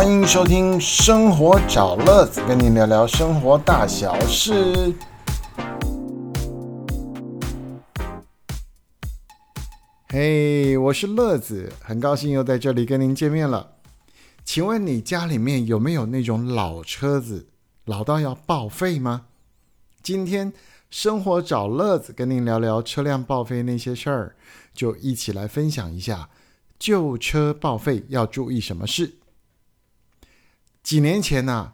欢迎收听《生活找乐子》，跟您聊聊生活大小事。嘿，我是乐子，很高兴又在这里跟您见面了。请问你家里面有没有那种老车子，老到要报废吗？今天生活找乐子，跟您聊聊车辆报废那些事儿，就一起来分享一下旧车报废要注意什么事。几年前呢、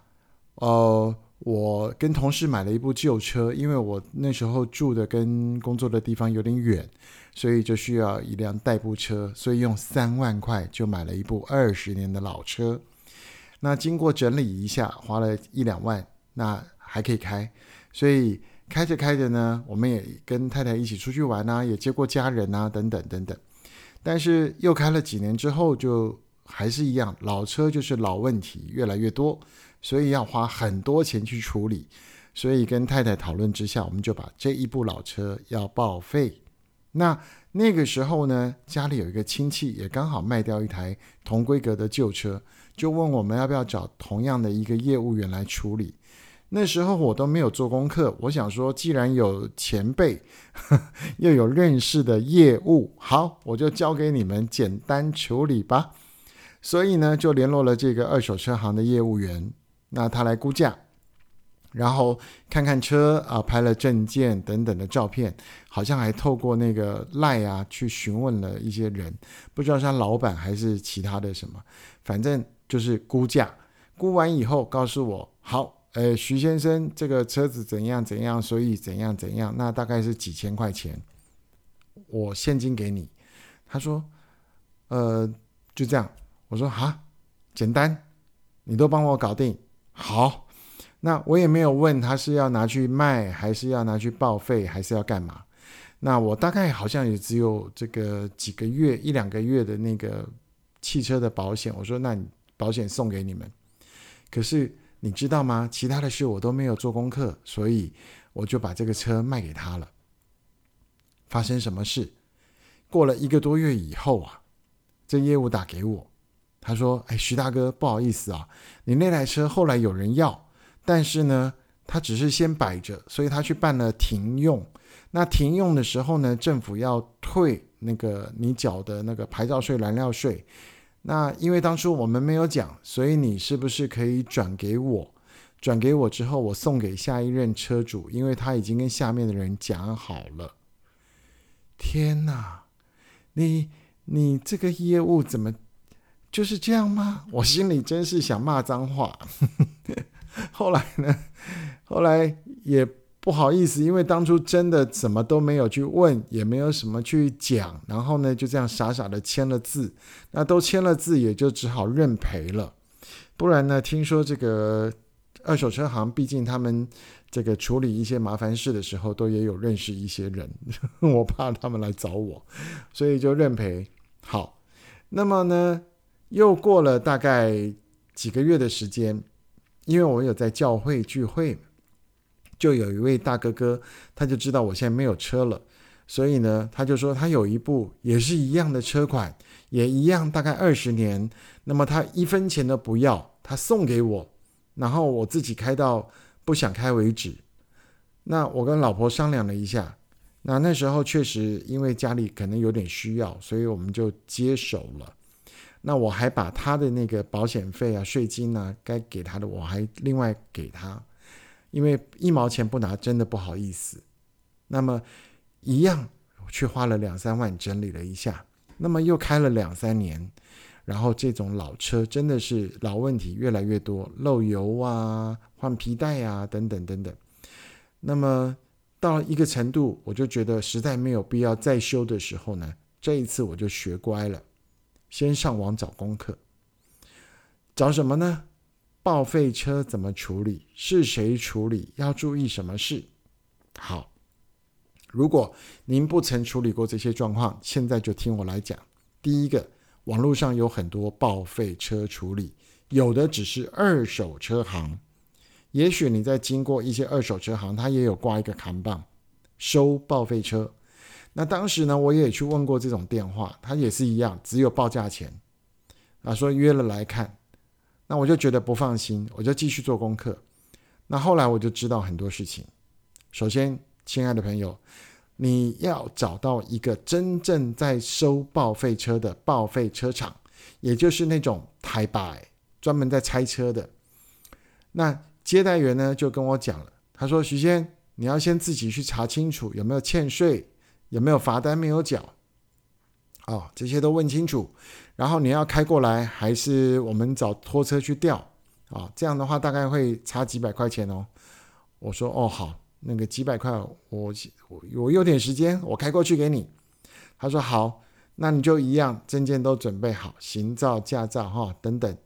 呃，我跟同事买了一部旧车，因为我那时候住的跟工作的地方有点远，所以就需要一辆代步车，所以用三万块就买了一部二十年的老车。那经过整理一下，花了一两万，那还可以开。所以开着开着呢，我们也跟太太一起出去玩啊，也接过家人啊，等等等等。但是又开了几年之后，就还是一样，老车就是老问题越来越多，所以要花很多钱去处理。所以跟太太讨论之下，我们就把这一部老车要报废。那那个时候呢，家里有一个亲戚也刚好卖掉一台同规格的旧车，就问我们要不要找同样的一个业务员来处理。那时候我都没有做功课，我想说，既然有前辈，又有认识的业务，好，我就交给你们简单处理吧。所以呢，就联络了这个二手车行的业务员，那他来估价，然后看看车啊，拍了证件等等的照片，好像还透过那个赖啊去询问了一些人，不知道是他老板还是其他的什么，反正就是估价。估完以后告诉我，好，呃，徐先生，这个车子怎样怎样，所以怎样怎样，那大概是几千块钱，我现金给你。他说，呃，就这样。我说哈，简单，你都帮我搞定，好。那我也没有问他是要拿去卖，还是要拿去报废，还是要干嘛。那我大概好像也只有这个几个月一两个月的那个汽车的保险。我说那你保险送给你们。可是你知道吗？其他的事我都没有做功课，所以我就把这个车卖给他了。发生什么事？过了一个多月以后啊，这业务打给我。他说：“哎，徐大哥，不好意思啊，你那台车后来有人要，但是呢，他只是先摆着，所以他去办了停用。那停用的时候呢，政府要退那个你缴的那个牌照税、燃料税。那因为当初我们没有讲，所以你是不是可以转给我？转给我之后，我送给下一任车主，因为他已经跟下面的人讲好了。天哪，你你这个业务怎么？”就是这样吗？我心里真是想骂脏话。后来呢？后来也不好意思，因为当初真的什么都没有去问，也没有什么去讲，然后呢就这样傻傻的签了字。那都签了字，也就只好认赔了。不然呢，听说这个二手车行，毕竟他们这个处理一些麻烦事的时候，都也有认识一些人，我怕他们来找我，所以就认赔。好，那么呢？又过了大概几个月的时间，因为我有在教会聚会，就有一位大哥哥，他就知道我现在没有车了，所以呢，他就说他有一部也是一样的车款，也一样大概二十年，那么他一分钱都不要，他送给我，然后我自己开到不想开为止。那我跟老婆商量了一下，那那时候确实因为家里可能有点需要，所以我们就接手了。那我还把他的那个保险费啊、税金啊，该给他的我还另外给他，因为一毛钱不拿真的不好意思。那么一样，去花了两三万整理了一下，那么又开了两三年，然后这种老车真的是老问题越来越多，漏油啊、换皮带啊等等等等。那么到一个程度，我就觉得实在没有必要再修的时候呢，这一次我就学乖了。先上网找功课，找什么呢？报废车怎么处理？是谁处理？要注意什么事？好，如果您不曾处理过这些状况，现在就听我来讲。第一个，网络上有很多报废车处理，有的只是二手车行，也许你在经过一些二手车行，它也有挂一个扛棒收报废车。那当时呢，我也去问过这种电话，他也是一样，只有报价钱，啊，说约了来看，那我就觉得不放心，我就继续做功课。那后来我就知道很多事情。首先，亲爱的朋友，你要找到一个真正在收报废车的报废车厂，也就是那种台白专门在拆车的。那接待员呢就跟我讲了，他说：“徐先，你要先自己去查清楚有没有欠税，有没有罚单没有缴，哦，这些都问清楚。然后你要开过来，还是我们找拖车去吊？啊，这样的话大概会差几百块钱哦。”我说：“哦，好。”那个几百块，我我我有点时间，我开过去给你。他说好，那你就一样，证件都准备好，行照、驾照哈等等。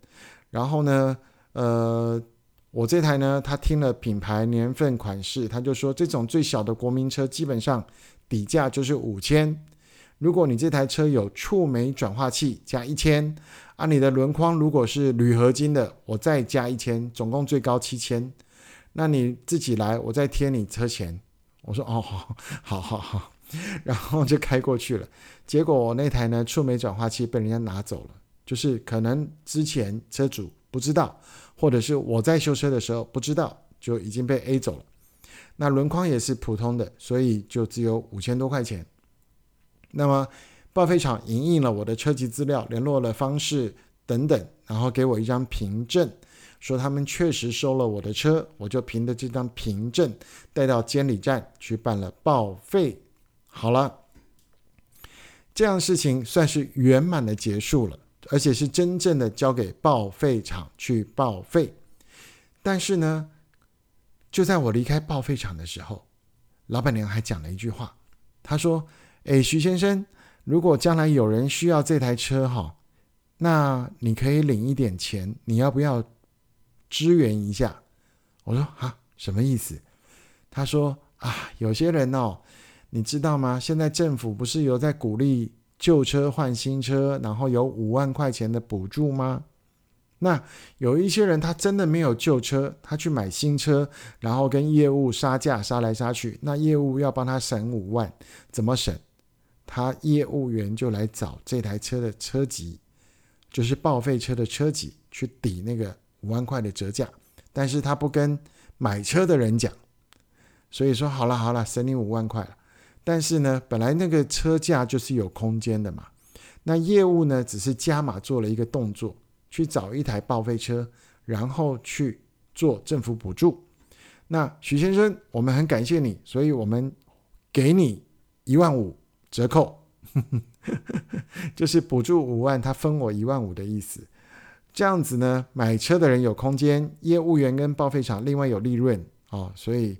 然后呢，呃，我这台呢，他听了品牌、年份、款式，他就说这种最小的国民车基本上底价就是五千。如果你这台车有触媒转化器，加一千。啊，你的轮框如果是铝合金的，我再加一千，总共最高七千。那你自己来，我再贴你车钱。我说哦，好，好，好，好，然后就开过去了。结果我那台呢触媒转化器被人家拿走了，就是可能之前车主不知道，或者是我在修车的时候不知道，就已经被 A 走了。那轮框也是普通的，所以就只有五千多块钱。那么报废厂影印了我的车籍资料、联络了方式等等，然后给我一张凭证。说他们确实收了我的车，我就凭着这张凭证带到监理站去办了报废。好了，这样事情算是圆满的结束了，而且是真正的交给报废厂去报废。但是呢，就在我离开报废厂的时候，老板娘还讲了一句话，她说：“哎，徐先生，如果将来有人需要这台车哈，那你可以领一点钱，你要不要？”支援一下，我说啊，什么意思？他说啊，有些人哦，你知道吗？现在政府不是有在鼓励旧车换新车，然后有五万块钱的补助吗？那有一些人他真的没有旧车，他去买新车，然后跟业务杀价杀来杀去，那业务要帮他省五万，怎么省？他业务员就来找这台车的车籍，就是报废车的车籍去抵那个。五万块的折价，但是他不跟买车的人讲，所以说好了好了，省你五万块了。但是呢，本来那个车价就是有空间的嘛，那业务呢只是加码做了一个动作，去找一台报废车，然后去做政府补助。那许先生，我们很感谢你，所以我们给你一万五折扣，就是补助五万，他分我一万五的意思。这样子呢，买车的人有空间，业务员跟报废厂另外有利润哦，所以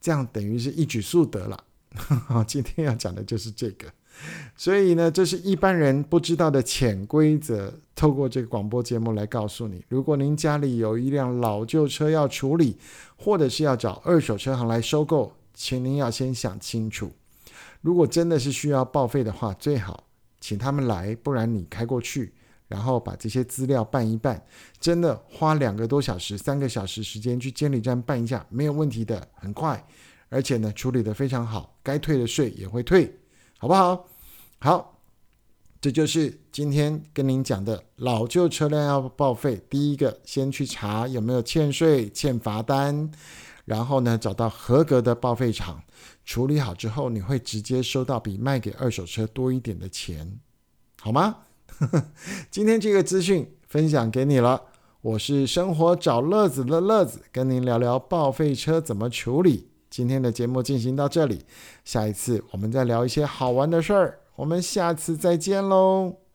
这样等于是一举数得了。今天要讲的就是这个，所以呢，这是一般人不知道的潜规则，透过这个广播节目来告诉你。如果您家里有一辆老旧车要处理，或者是要找二手车行来收购，请您要先想清楚。如果真的是需要报废的话，最好请他们来，不然你开过去。然后把这些资料办一办，真的花两个多小时、三个小时时间去监理站办一下，没有问题的，很快，而且呢处理的非常好，该退的税也会退，好不好？好，这就是今天跟您讲的老旧车辆要报废，第一个先去查有没有欠税、欠罚单，然后呢找到合格的报废厂处理好之后，你会直接收到比卖给二手车多一点的钱，好吗？今天这个资讯分享给你了，我是生活找乐子的乐子，跟您聊聊报废车怎么处理。今天的节目进行到这里，下一次我们再聊一些好玩的事儿，我们下次再见喽。